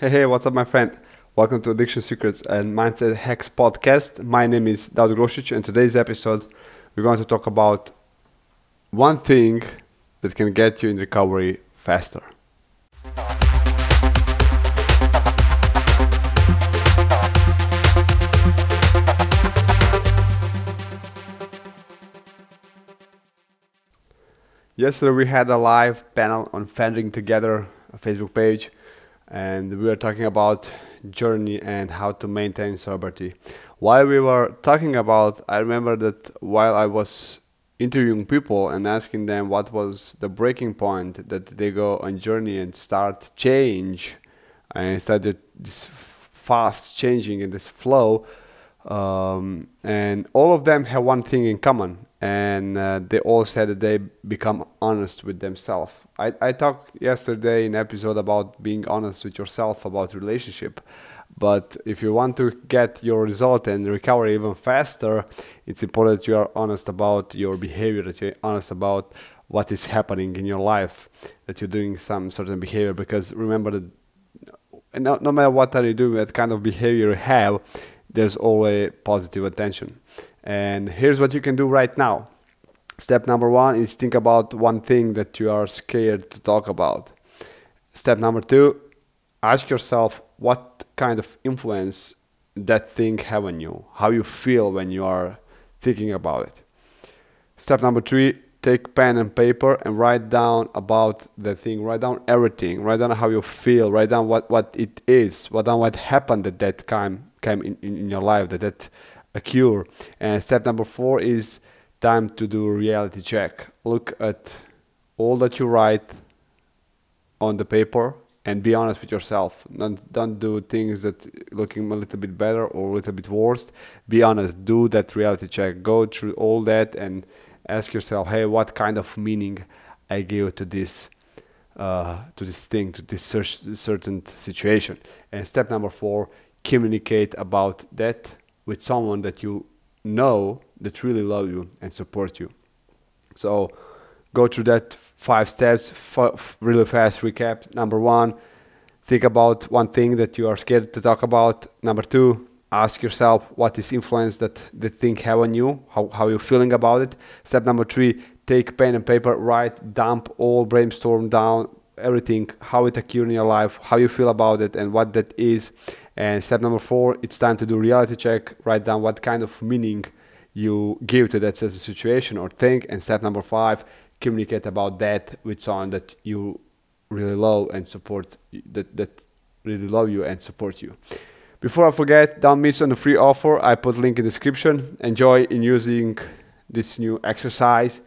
Hey, hey, what's up, my friend? Welcome to Addiction Secrets and Mindset Hacks podcast. My name is Daud Grosic, and today's episode, we're going to talk about one thing that can get you in recovery faster. Yesterday, we had a live panel on Fending Together, a Facebook page and we were talking about journey and how to maintain sobriety. While we were talking about, I remember that while I was interviewing people and asking them what was the breaking point that they go on journey and start change and started this fast changing in this flow um, and all of them have one thing in common and uh, they all said that they become honest with themselves. I, I talked yesterday in episode about being honest with yourself about relationship, but if you want to get your result and recover even faster, it's important that you are honest about your behavior, that you're honest about what is happening in your life, that you're doing some certain behavior. Because remember that no, no matter what are you doing, what kind of behavior you have, there's always positive attention. And here's what you can do right now. Step number one is think about one thing that you are scared to talk about. Step number two, ask yourself what kind of influence that thing have on you, how you feel when you are thinking about it. Step number three, take pen and paper and write down about the thing, write down everything, write down how you feel, write down what, what it is, write down what happened at that time came in, in, in your life, that that occur. And step number four is time to do reality check. Look at all that you write on the paper and be honest with yourself. Don't, don't do things that looking a little bit better or a little bit worse. Be honest. Do that reality check. Go through all that and ask yourself, hey, what kind of meaning I give to this, uh, to this thing, to this certain situation. And step number four, communicate about that with someone that you know that really love you and support you. So go through that five steps really fast recap. Number one, think about one thing that you are scared to talk about. Number two, ask yourself what is influence that the thing have on you, how, how you're feeling about it. Step number three, take pen and paper, write, dump all, brainstorm down everything, how it occurred in your life, how you feel about it, and what that is. And step number four, it's time to do reality check. Write down what kind of meaning you give to that situation or thing. And step number five, communicate about that with someone that you really love and support, that, that really love you and support you. Before I forget, don't miss on the free offer. I put link in description. Enjoy in using this new exercise.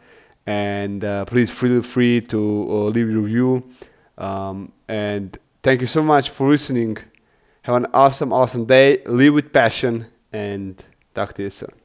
And uh, please feel free to uh, leave a review. Um, and thank you so much for listening have an awesome, awesome day. Live with passion and talk to you soon.